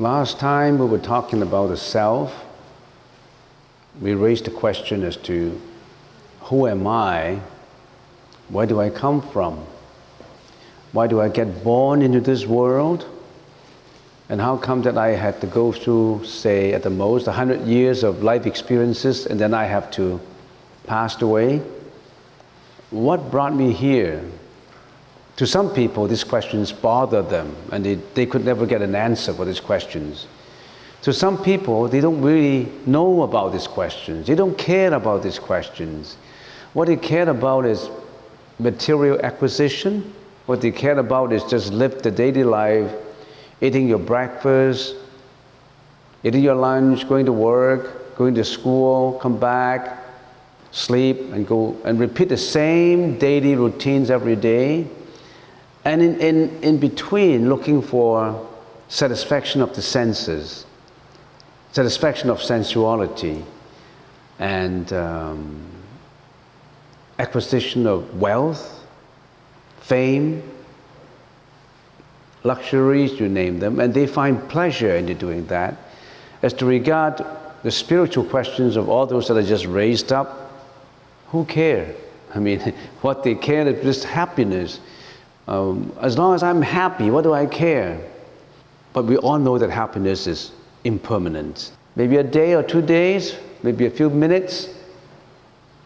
Last time we were talking about the self. We raised the question as to who am I? Where do I come from? Why do I get born into this world? And how come that I had to go through, say, at the most 100 years of life experiences and then I have to pass away? What brought me here? To some people, these questions bother them and they, they could never get an answer for these questions. To some people, they don't really know about these questions. They don't care about these questions. What they care about is material acquisition. What they care about is just live the daily life, eating your breakfast, eating your lunch, going to work, going to school, come back, sleep, and go and repeat the same daily routines every day. And in, in, in between, looking for satisfaction of the senses, satisfaction of sensuality, and um, acquisition of wealth, fame, luxuries, you name them, and they find pleasure in doing that. As to regard the spiritual questions of all those that are just raised up, who care? I mean, what they care is just happiness. Um, as long as I'm happy, what do I care? But we all know that happiness is impermanent. Maybe a day or two days, maybe a few minutes.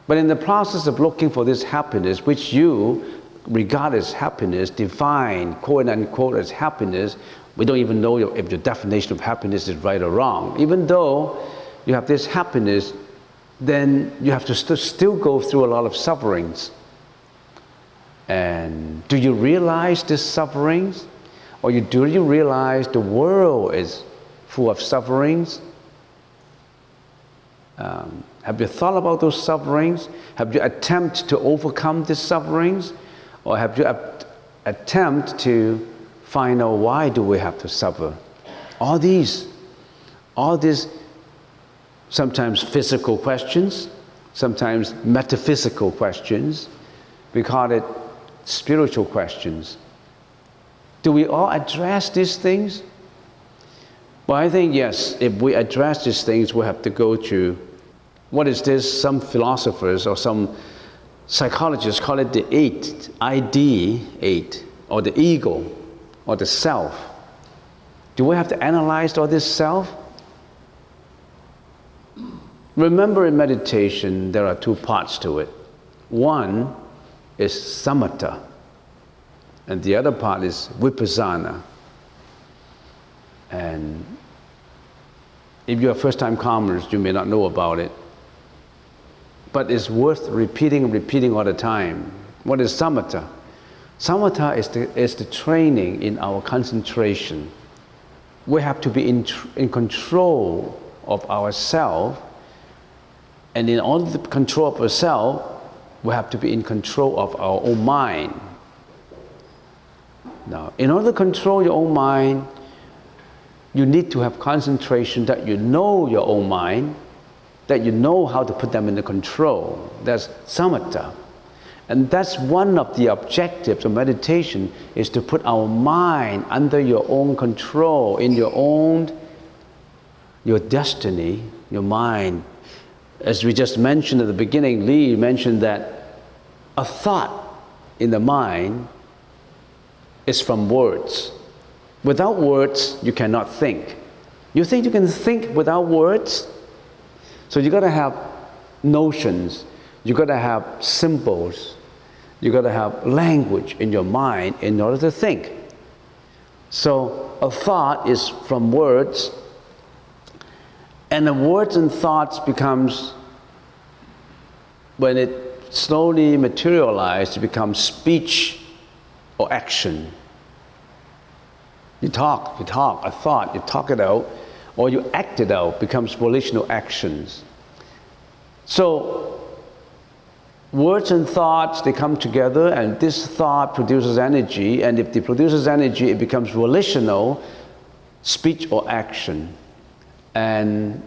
But in the process of looking for this happiness, which you regard as happiness, define quote unquote as happiness, we don't even know if the definition of happiness is right or wrong. Even though you have this happiness, then you have to st- still go through a lot of sufferings. And do you realize these sufferings? Or you, do you realize the world is full of sufferings? Um, have you thought about those sufferings? Have you attempted to overcome these sufferings? Or have you attempted to find out why do we have to suffer? All these, all these sometimes physical questions, sometimes metaphysical questions. We call it spiritual questions. Do we all address these things? Well, I think yes, if we address these things, we have to go to what is this? Some philosophers or some psychologists call it the eight, ID eight, or the ego, or the self. Do we have to analyze all this self? Remember in meditation, there are two parts to it. One is samatha, and the other part is vipassana. And if you're first time calmers, you may not know about it, but it's worth repeating and repeating all the time. What is samatha? Samatha is the, is the training in our concentration. We have to be in, in control of ourselves and in order to control of ourselves, we have to be in control of our own mind. Now, in order to control your own mind, you need to have concentration that you know your own mind, that you know how to put them into control. That's samatha. And that's one of the objectives of meditation is to put our mind under your own control, in your own, your destiny, your mind as we just mentioned at the beginning, Lee mentioned that a thought in the mind is from words. Without words, you cannot think. You think you can think without words? So you gotta have notions, you gotta have symbols, you gotta have language in your mind in order to think. So a thought is from words, and the words and thoughts becomes, when it slowly materializes, it becomes speech or action. You talk, you talk, a thought, you talk it out, or you act it out, becomes volitional actions. So, words and thoughts, they come together, and this thought produces energy, and if it produces energy, it becomes volitional speech or action. And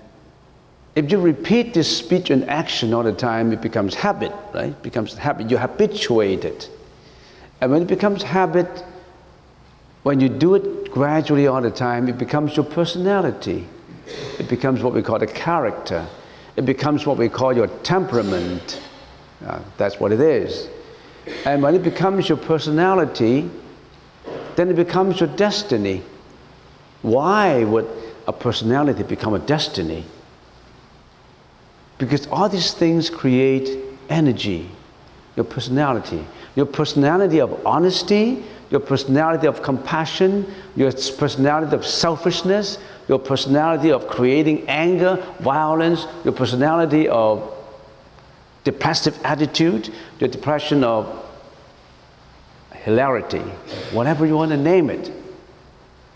if you repeat this speech and action all the time, it becomes habit, right? It becomes habit. You habituate it. And when it becomes habit, When you do it gradually all the time, it becomes your personality. It becomes what we call the character. It becomes what we call your temperament. Uh, that's what it is. And when it becomes your personality, then it becomes your destiny. Why would a personality become a destiny? Because all these things create energy, your personality. Your personality of honesty, your personality of compassion, your personality of selfishness, your personality of creating anger, violence, your personality of depressive attitude, your depression of hilarity, whatever you want to name it.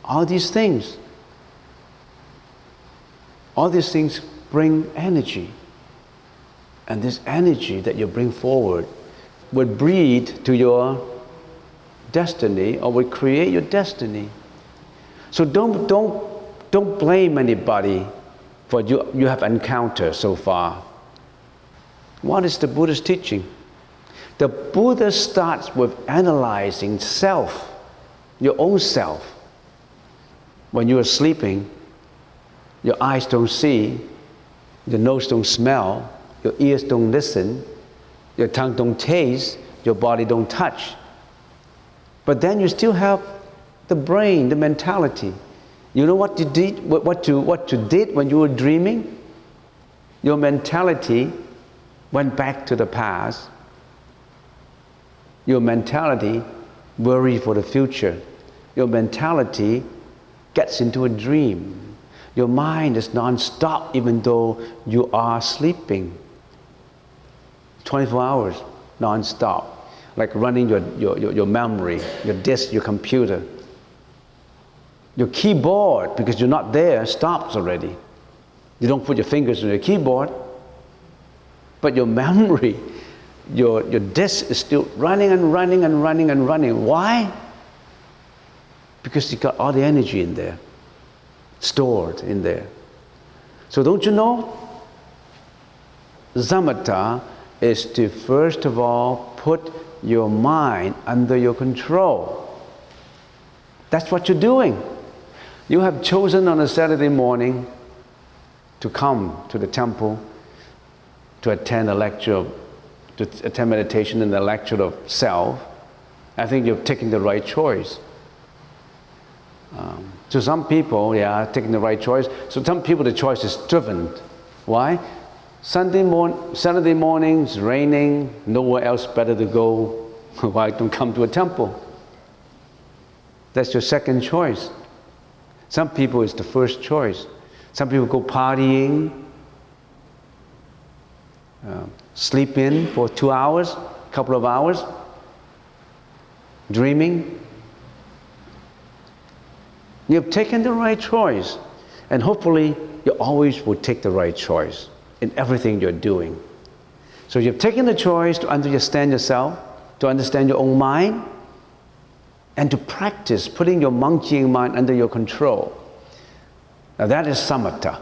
All these things, all these things bring energy. And this energy that you bring forward would breed to your destiny or would create your destiny. So don't, don't, don't blame anybody for you, you have encountered so far. What is the Buddha's teaching? The Buddha starts with analyzing self, your own self. When you are sleeping, your eyes don't see, your nose don't smell, your ears don't listen, your tongue don't taste, your body don't touch. But then you still have the brain, the mentality. You know what you did, what, you, what you did when you were dreaming? Your mentality went back to the past. Your mentality worried for the future. Your mentality gets into a dream. Your mind is non-stop even though you are sleeping. 24 hours non-stop, like running your, your, your, your memory, your disk, your computer. Your keyboard, because you're not there, stops already. You don't put your fingers on your keyboard, but your memory, your, your disk is still running and running and running and running. Why? Because you got all the energy in there, stored in there. So don't you know? Samatha is to first of all put your mind under your control. That's what you're doing. You have chosen on a Saturday morning to come to the temple to attend a lecture, to attend meditation in the lecture of self. I think you've taken the right choice. Um, to some people, yeah, taking the right choice. So some people, the choice is driven. Why? Sunday morning, Saturday mornings, raining, nowhere else better to go. Why don't come to a temple? That's your second choice. Some people it's the first choice. Some people go partying, uh, sleep in for two hours, couple of hours, dreaming. You've taken the right choice, and hopefully, you always will take the right choice in everything you're doing. So you've taken the choice to understand yourself, to understand your own mind, and to practice putting your monkeying mind under your control. Now that is samatha.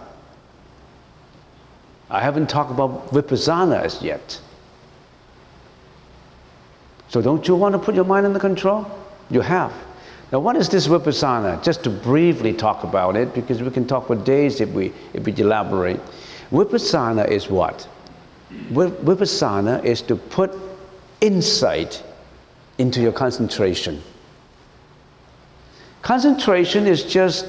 I haven't talked about vipassana as yet. So don't you want to put your mind under control? You have. Now what is this vipassana? Just to briefly talk about it, because we can talk for days if we, if we elaborate. Vipassana is what? Vipassana is to put insight into your concentration. Concentration is just,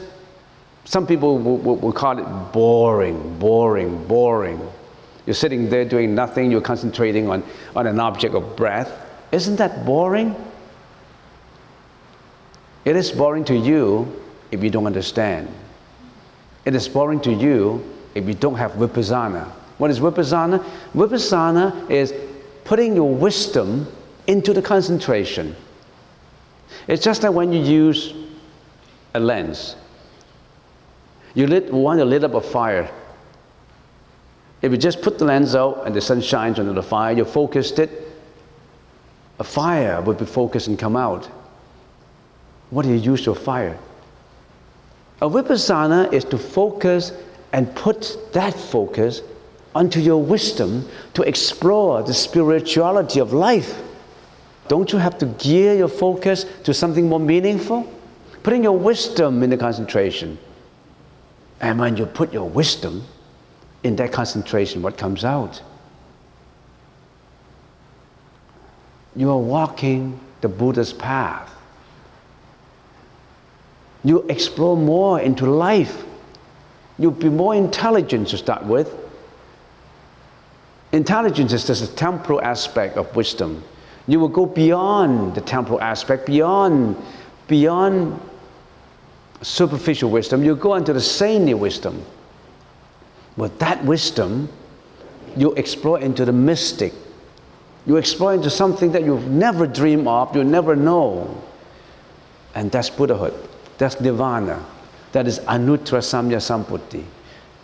some people will, will, will, call it boring, boring, boring. You're sitting there doing nothing, you're concentrating on, on an object of breath. Isn't that boring? It is boring to you if you don't understand. It is boring to you if you don't have vipassana. What is vipassana? Vipassana is putting your wisdom into the concentration. It's just like when you use a lens. You lit, want to lit up a fire. If you just put the lens out and the sun shines onto the fire, you focused it, a fire would be focused and come out. What do you use your fire? A vipassana is to focus and put that focus onto your wisdom to explore the spirituality of life. Don't you have to gear your focus to something more meaningful? Putting your wisdom in the concentration. And when you put your wisdom in that concentration, what comes out? You are walking the Buddha's path. You explore more into life. You'll be more intelligent to start with. Intelligence is just a temporal aspect of wisdom. You will go beyond the temporal aspect, beyond, beyond superficial wisdom. You go into the saintly wisdom. With that wisdom, you explore into the mystic. You explore into something that you've never dreamed of, you never know. And that's Buddhahood. That's nirvana. That is anuttara samyak sambodhi.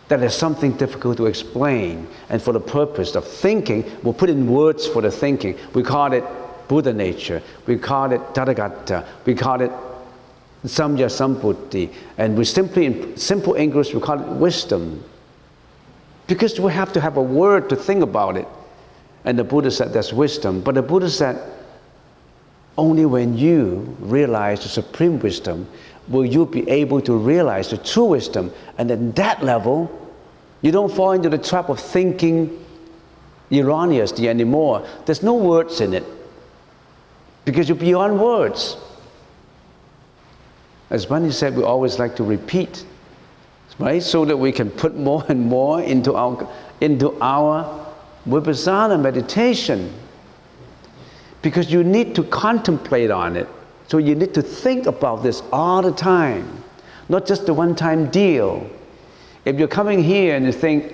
That is something difficult to explain. And for the purpose of thinking, we'll put in words for the thinking. We call it Buddha nature. We call it Tathagata. We call it Samyak Sambodhi. And we simply, in simple English, we call it wisdom. Because we have to have a word to think about it. And the Buddha said that's wisdom. But the Buddha said, only when you realize the supreme wisdom will you be able to realize the true wisdom. And at that level, you don't fall into the trap of thinking erroneously anymore. There's no words in it because you're beyond words. As Bunny said, we always like to repeat, right? So that we can put more and more into our, into our Vipassana meditation. Because you need to contemplate on it. So you need to think about this all the time, not just the one time deal. If you're coming here and you think,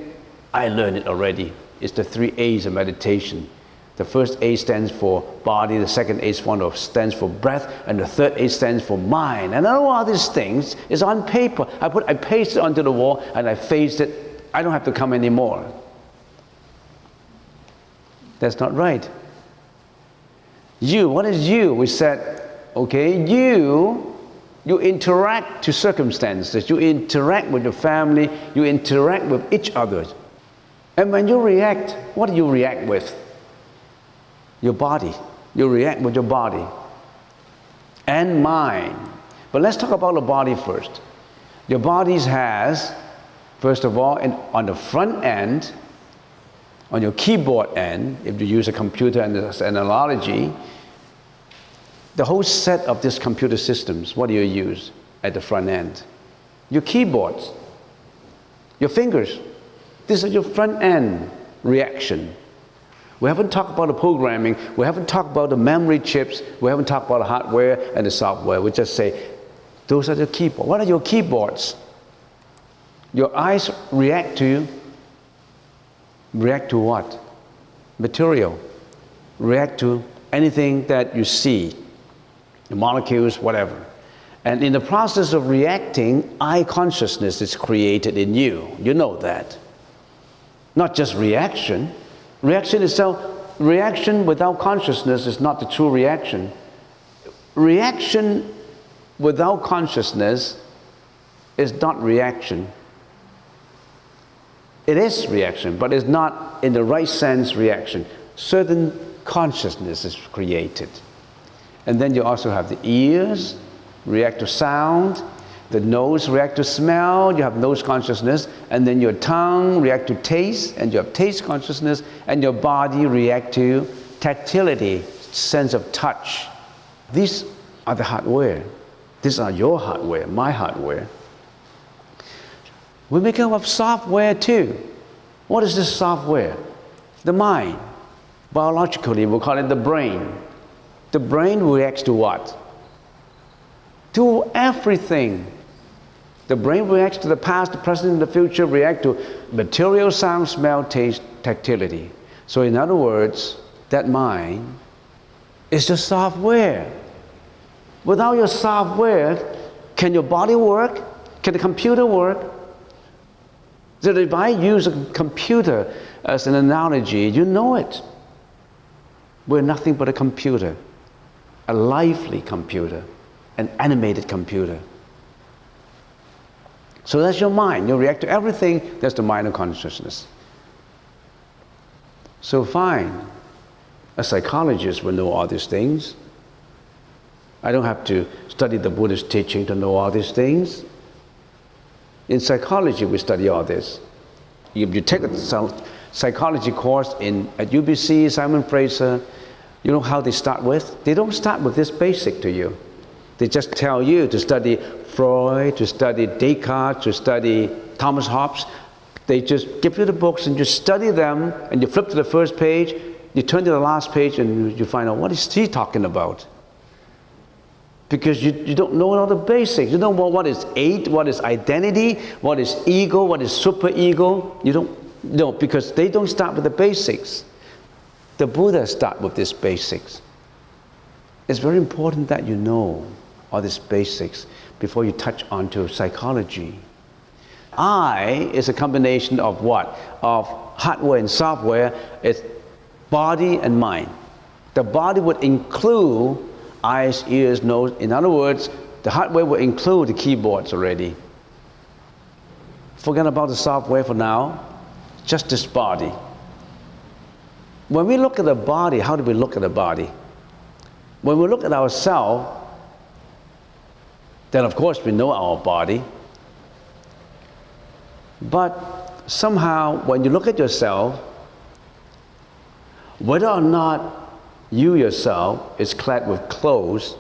I learned it already, it's the three A's of meditation. The first A stands for body, the second A stands for breath, and the third A stands for mind. And all these things is on paper. I put I paste it onto the wall and I faced it. I don't have to come anymore. That's not right. You, what is you? We said okay, you, you interact to circumstances, you interact with your family, you interact with each other. And when you react, what do you react with? Your body. You react with your body and mind. But let's talk about the body first. Your body has, first of all, in, on the front end, on your keyboard end, if you use a computer and an analogy, the whole set of these computer systems, what do you use at the front end? Your keyboards, your fingers. These are your front end reaction. We haven't talked about the programming, we haven't talked about the memory chips, we haven't talked about the hardware and the software. We just say, those are the keyboards. What are your keyboards? Your eyes react to you. react to what? Material. React to anything that you see the molecules, whatever. And in the process of reacting, eye consciousness is created in you. You know that. Not just reaction. Reaction itself, reaction without consciousness is not the true reaction. Reaction without consciousness is not reaction. It is reaction, but it's not in the right sense reaction. Certain consciousness is created. And then you also have the ears react to sound, the nose react to smell, you have nose consciousness, and then your tongue react to taste, and you have taste consciousness, and your body react to tactility, sense of touch. These are the hardware. These are your hardware, my hardware. We make up of software too. What is this software? The mind. Biologically, we call it the brain. The brain reacts to what? To everything. The brain reacts to the past, the present, and the future, react to material, sound, smell, taste, tactility. So in other words, that mind is the software. Without your software, can your body work? Can the computer work? So if I use a computer as an analogy, you know it. We're nothing but a computer a lively computer, an animated computer. So that's your mind. You react to everything, that's the mind of consciousness. So fine. A psychologist will know all these things. I don't have to study the Buddhist teaching to know all these things. In psychology, we study all this. If you take a psychology course in, at UBC, Simon Fraser, you know how they start with? They don't start with this basic to you. They just tell you to study Freud, to study Descartes, to study Thomas Hobbes. They just give you the books and you study them and you flip to the first page, you turn to the last page and you find out what is he talking about? Because you, you don't know all the basics. You don't know what is eight, what is identity, what is ego, what is superego. You don't know because they don't start with the basics. The Buddha start with these basics. It's very important that you know all these basics before you touch onto psychology. I is a combination of what? Of hardware and software. It's body and mind. The body would include eyes, ears, nose. In other words, the hardware would include the keyboards already. Forget about the software for now, just this body. When we look at the body, how do we look at the body? When we look at ourselves, then of course we know our body. But somehow, when you look at yourself, whether or not you yourself is clad with clothes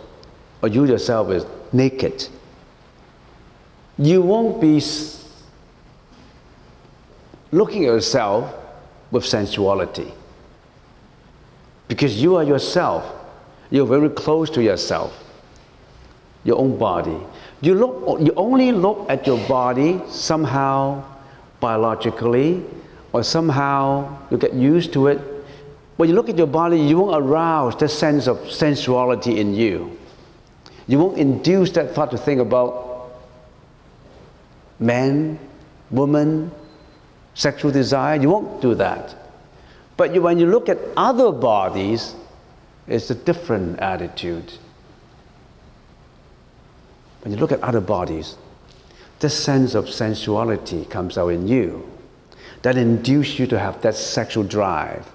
or you yourself is naked, you won't be looking at yourself with sensuality because you are yourself. You're very close to yourself, your own body. You, look, you only look at your body somehow biologically, or somehow you get used to it. When you look at your body, you won't arouse that sense of sensuality in you. You won't induce that thought to think about man, woman, sexual desire. You won't do that. But you, when you look at other bodies, it's a different attitude. When you look at other bodies, this sense of sensuality comes out in you that induce you to have that sexual drive.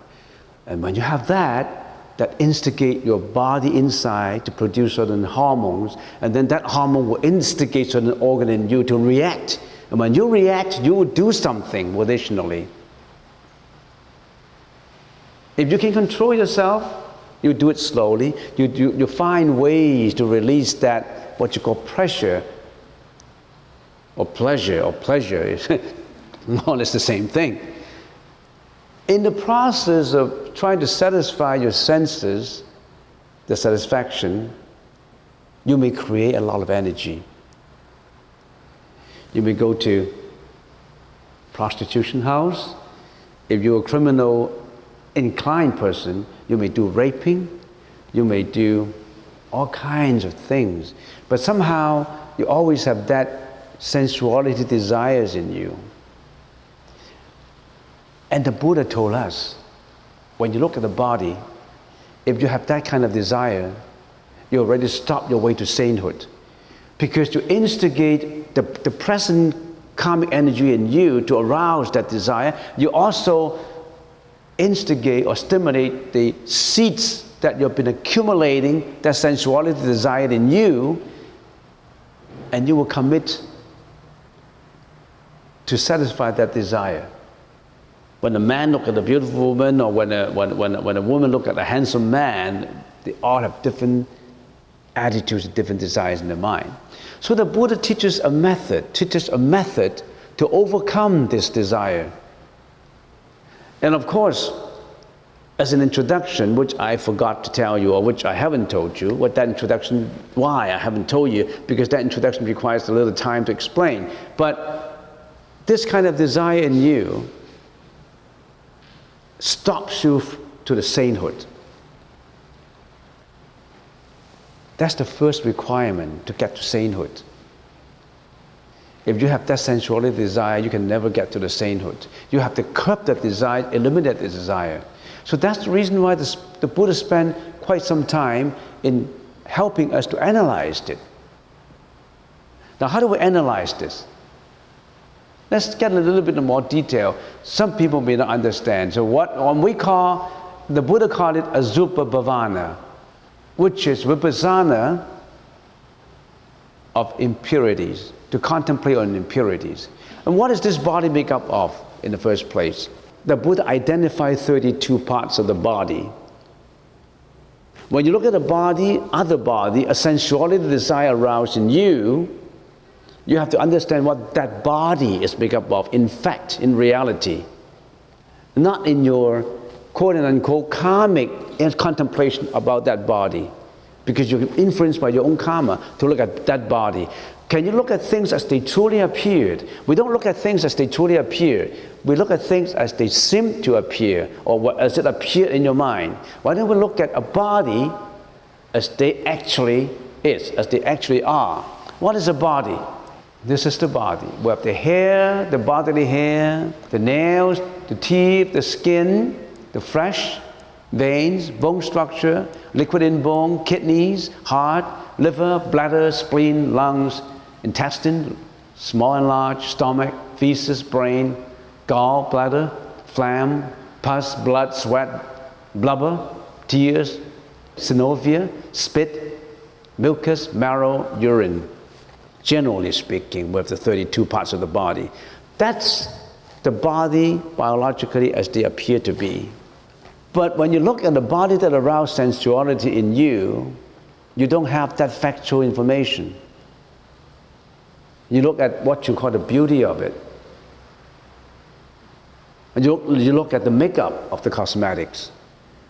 And when you have that, that instigate your body inside to produce certain hormones, and then that hormone will instigate certain organ in you to react. And when you react, you will do something volitionally. If you can control yourself, you do it slowly. You, you, you find ways to release that, what you call pressure, or pleasure, or pleasure is more or less the same thing. In the process of trying to satisfy your senses, the satisfaction, you may create a lot of energy. You may go to prostitution house. If you're a criminal inclined person, you may do raping, you may do all kinds of things. But somehow you always have that sensuality desires in you. And the Buddha told us when you look at the body, if you have that kind of desire, you already stop your way to sainthood. Because to instigate the, the present karmic energy in you to arouse that desire, you also instigate or stimulate the seeds that you've been accumulating, that sensuality desire in you, and you will commit to satisfy that desire. When a man look at a beautiful woman, or when a, when, when, when a woman look at a handsome man, they all have different attitudes, different desires in their mind. So the Buddha teaches a method, teaches a method to overcome this desire. And of course, as an introduction, which I forgot to tell you, or which I haven't told you, what that introduction, why I haven't told you, because that introduction requires a little time to explain. But this kind of desire in you stops you to the sainthood. That's the first requirement to get to sainthood. If you have that sensuality desire, you can never get to the sainthood. You have to curb that desire, eliminate the desire. So that's the reason why the, the Buddha spent quite some time in helping us to analyze it. Now, how do we analyze this? Let's get a little bit more detail. Some people may not understand. So, what when we call the Buddha called it Asubha Bhavana, which is vipassana of impurities, to contemplate on impurities. And what is this body make up of in the first place? The Buddha identified 32 parts of the body. When you look at the body, other body, a sensuality desire aroused in you, you have to understand what that body is made up of, in fact, in reality. Not in your quote unquote karmic contemplation about that body. Because you're influenced by your own karma to look at that body. Can you look at things as they truly appeared? We don't look at things as they truly appear. We look at things as they seem to appear or as it appeared in your mind. Why don't we look at a body as they actually is, as they actually are? What is a body? This is the body. We have the hair, the bodily hair, the nails, the teeth, the skin, the flesh, veins, bone structure, liquid in bone, kidneys, heart, liver, bladder, spleen, lungs, intestine, small and large, stomach, feces, brain, gall, bladder, phlegm, pus, blood, sweat, blubber, tears, synovium, spit, mucus, marrow, urine generally speaking, with the 32 parts of the body. That's the body biologically as they appear to be. But when you look at the body that arouses sensuality in you, you don't have that factual information. You look at what you call the beauty of it. And you, you look at the makeup of the cosmetics.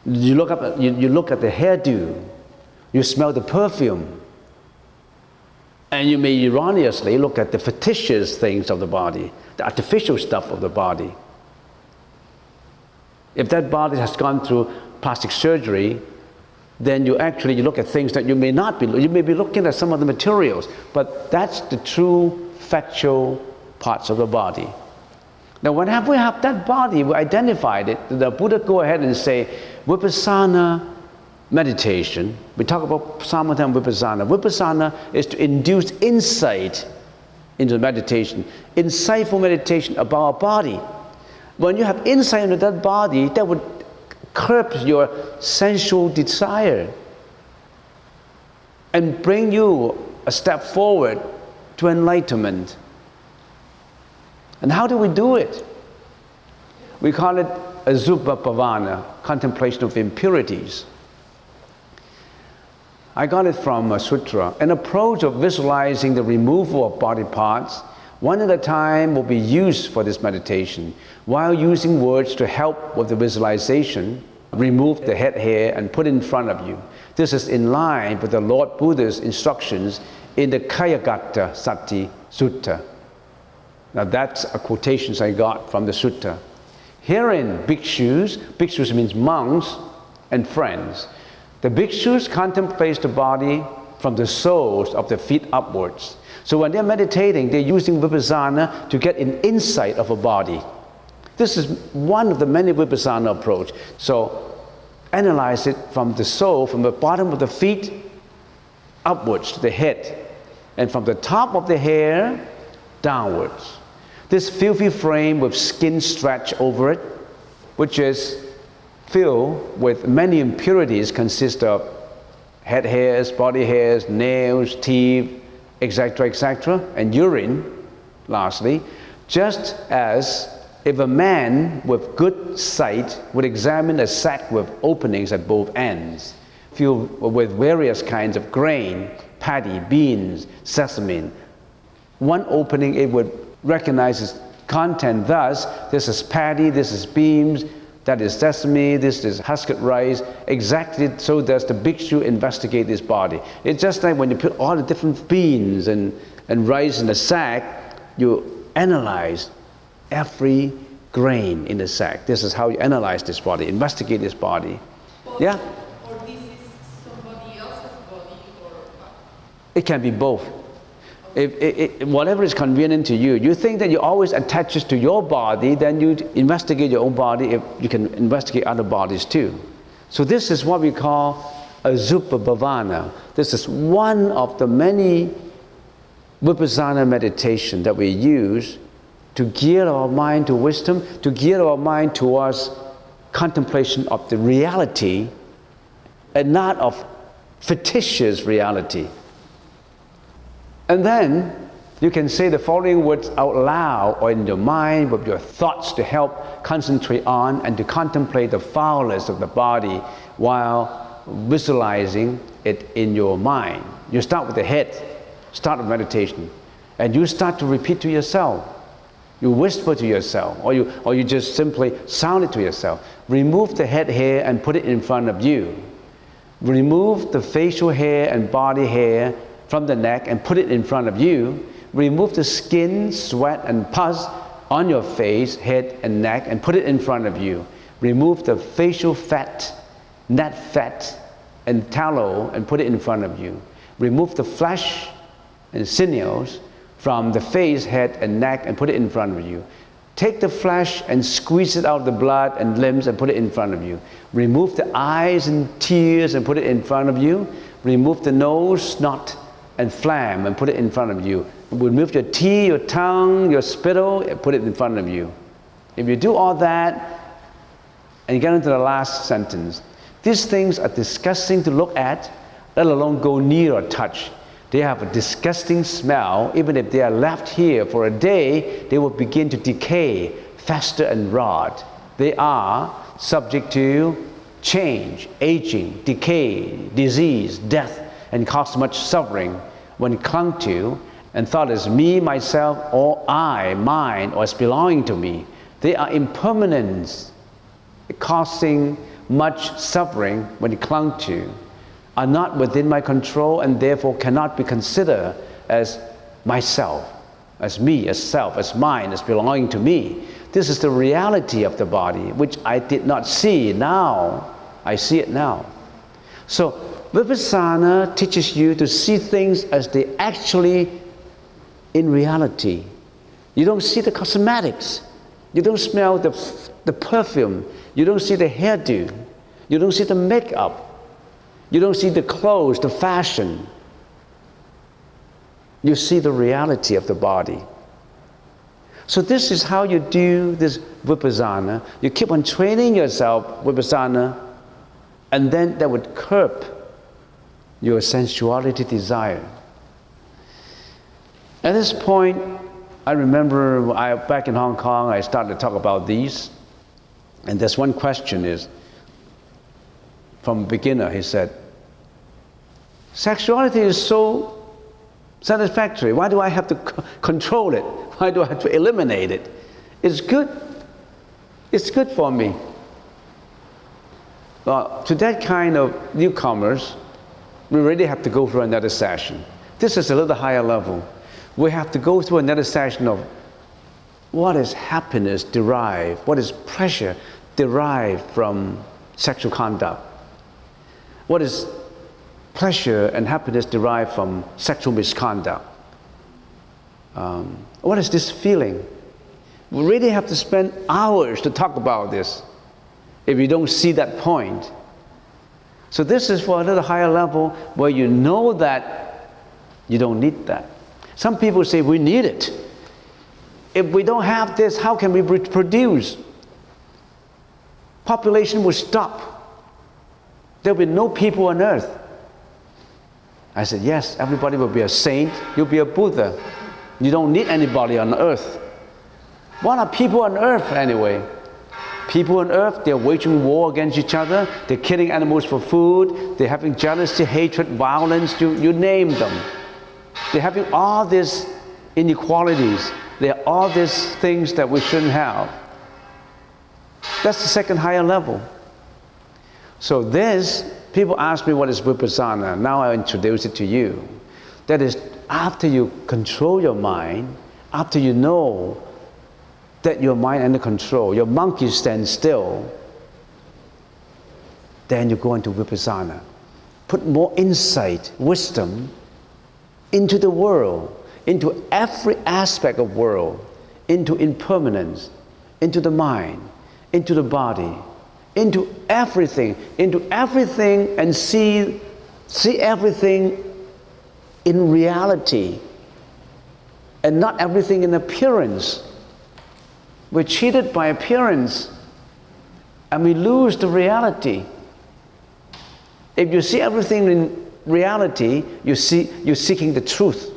You look, up, you, you look at the hairdo. You smell the perfume. And you may erroneously look at the fictitious things of the body, the artificial stuff of the body. If that body has gone through plastic surgery, then you actually you look at things that you may not be, you may be looking at some of the materials, but that's the true factual parts of the body. Now, whenever we have that body, we identified it, the Buddha go ahead and say, Vipassana meditation, we talk about samatha and vipassana. Vipassana is to induce insight into meditation, insightful meditation about our body. When you have insight into that body, that would curb your sensual desire and bring you a step forward to enlightenment. And how do we do it? We call it asubha bhavana, contemplation of impurities. I got it from a sutra. An approach of visualizing the removal of body parts, one at a time, will be used for this meditation. While using words to help with the visualization, remove the head hair and put it in front of you. This is in line with the Lord Buddha's instructions in the Kayagata Sati Sutta. Now that's a quotation I got from the sutta. Herein, bhikshus, bhikshus means monks and friends, the bhikshus contemplate the body from the soles of the feet upwards. So when they're meditating, they're using vipassana to get an insight of a body. This is one of the many vipassana approach. So analyze it from the sole, from the bottom of the feet upwards to the head, and from the top of the hair downwards. This filthy frame with skin stretched over it, which is filled with many impurities consists of head hairs, body hairs, nails, teeth, etc., etc., and urine, lastly, just as if a man with good sight would examine a sack with openings at both ends, filled with various kinds of grain, paddy, beans, sesame, one opening it would recognize its content thus this is paddy, this is beans, that is sesame, this is husked rice. Exactly so does the bhikshu investigate this body. It's just like when you put all the different beans and, and rice in a sack, you analyze every grain in the sack. This is how you analyze this body, investigate this body. Yeah? Or this is somebody else's body or It can be both if, whatever is convenient to you, you think that you always attaches to your body, then you investigate your own body. If you can investigate other bodies too. So this is what we call asubha bhavana. This is one of the many vipassana meditation that we use to gear our mind to wisdom, to gear our mind towards contemplation of the reality and not of fictitious reality. And then you can say the following words out loud or in your mind with your thoughts to help concentrate on and to contemplate the foulness of the body while visualizing it in your mind. You start with the head, start with meditation, and you start to repeat to yourself. You whisper to yourself, or you, or you just simply sound it to yourself. Remove the head hair and put it in front of you. Remove the facial hair and body hair from the neck and put it in front of you remove the skin, sweat, and pus on your face, head, and neck and put it in front of you. Remove the facial fat, net fat, and tallow and put it in front of you. Remove the flesh and sinews from the face, head, and neck and put it in front of you. Take the flesh and squeeze it out of the blood and limbs and put it in front of you. Remove the eyes and tears and put it in front of you. Remove the nose, snot, and phlegm and put it in front of you remove your teeth, your tongue, your spittle, and put it in front of you. If you do all that, and you get into the last sentence, these things are disgusting to look at, let alone go near or touch. They have a disgusting smell. Even if they are left here for a day, they will begin to decay, faster and rot. They are subject to change, aging, decay, disease, death, and cause much suffering when clung to and thought as me, myself, or I, mine, or as belonging to me. They are impermanent, causing much suffering when clung to, are not within my control and therefore cannot be considered as myself, as me, as self, as mine, as belonging to me. This is the reality of the body, which I did not see. Now I see it now. So, Vipassana teaches you to see things as they actually in reality. You don't see the cosmetics. You don't smell the, the perfume. You don't see the hairdo. You don't see the makeup. You don't see the clothes, the fashion. You see the reality of the body. So this is how you do this vipassana. You keep on training yourself vipassana, and then that would curb your sensuality desire. At this point, I remember I, back in Hong Kong, I started to talk about these. And this one question is from a beginner, he said, Sexuality is so satisfactory. Why do I have to control it? Why do I have to eliminate it? It's good. It's good for me. Well, to that kind of newcomers, we really have to go through another session. This is a little higher level we have to go through another session of what is happiness derived, what is pleasure derived from sexual conduct, what is pleasure and happiness derived from sexual misconduct. Um, what is this feeling? We really have to spend hours to talk about this if you don't see that point. So, this is for a little higher level where you know that you don't need that. Some people say we need it. If we don't have this, how can we reproduce? Population will stop. There will be no people on earth. I said, Yes, everybody will be a saint. You'll be a Buddha. You don't need anybody on earth. What are people on earth anyway? People on earth, they're waging war against each other, they're killing animals for food, they're having jealousy, hatred, violence, you, you name them. They're having all these inequalities. There are all these things that we shouldn't have. That's the second higher level. So this, people ask me what is vipassana. Now I introduce it to you. That is, after you control your mind, after you know that your mind under control, your monkey stands still, then you go into vipassana. Put more insight, wisdom into the world, into every aspect of world, into impermanence, into the mind, into the body, into everything, into everything and see, see everything in reality and not everything in appearance. We're cheated by appearance and we lose the reality. If you see everything in reality, you see, you're seeking the truth.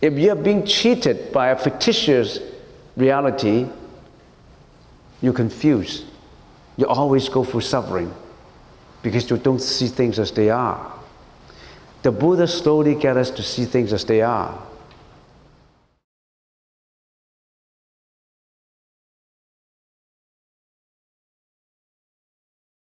If you're being cheated by a fictitious reality, you're confused. You always go through suffering because you don't see things as they are. The Buddha slowly get us to see things as they are.